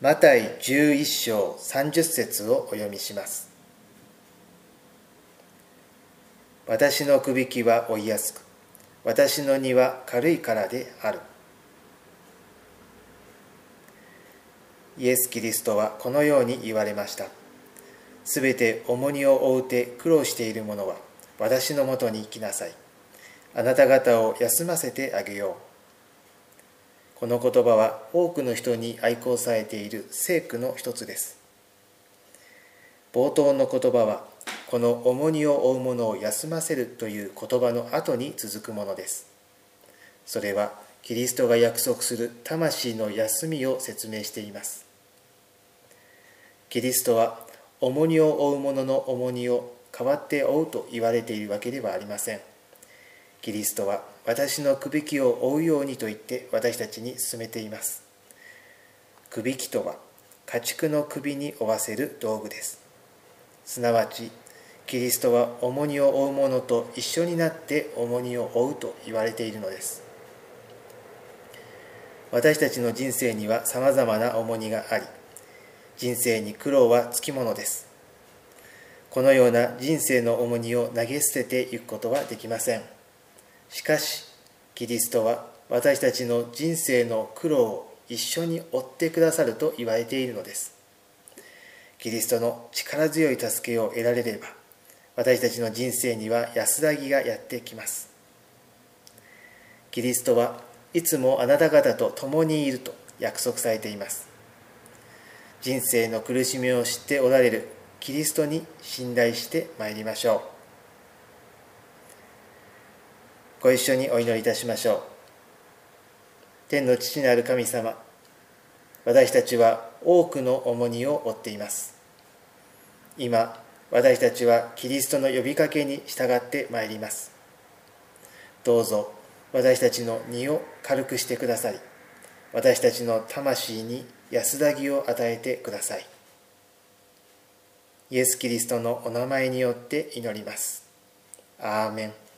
マタイ11章30節をお読みします。私のくびきは追いやすく私の荷は軽いからである。イエス・キリストはこのように言われました。すべて重荷を負うて苦労している者は私のもとに来なさい。あなた方を休ませてあげよう。この言葉は多くの人に愛好されている聖句の一つです。冒頭の言葉はこの重荷を負う者を休ませるという言葉の後に続くものです。それはキリストが約束する魂の休みを説明しています。キリストは重荷を負う者の重荷を代わって負うと言われているわけではありません。キリストは私のくびきを追うようにと言って私たちに進めています。くびきとは家畜の首に負わせる道具です。すなわち、キリストは重荷を負う者と一緒になって重荷を負うと言われているのです。私たちの人生には様々な重荷があり、人生に苦労はつきものです。このような人生の重荷を投げ捨てていくことはできません。しかしキリストは私たちの人生の苦労を一緒に追ってくださると言われているのです。キリストの力強い助けを得られれば私たちの人生には安らぎがやってきます。キリストはいつもあなた方と共にいると約束されています。人生の苦しみを知っておられるキリストに信頼してまいりましょう。ご一緒にお祈りいたしましょう。天の父なる神様私たちは多くの重荷を負っています。今私たちはキリストの呼びかけに従ってまいります。どうぞ私たちの荷を軽くしてくださり私たちの魂に安らぎを与えてください。イエス・キリストのお名前によって祈ります。アーメン。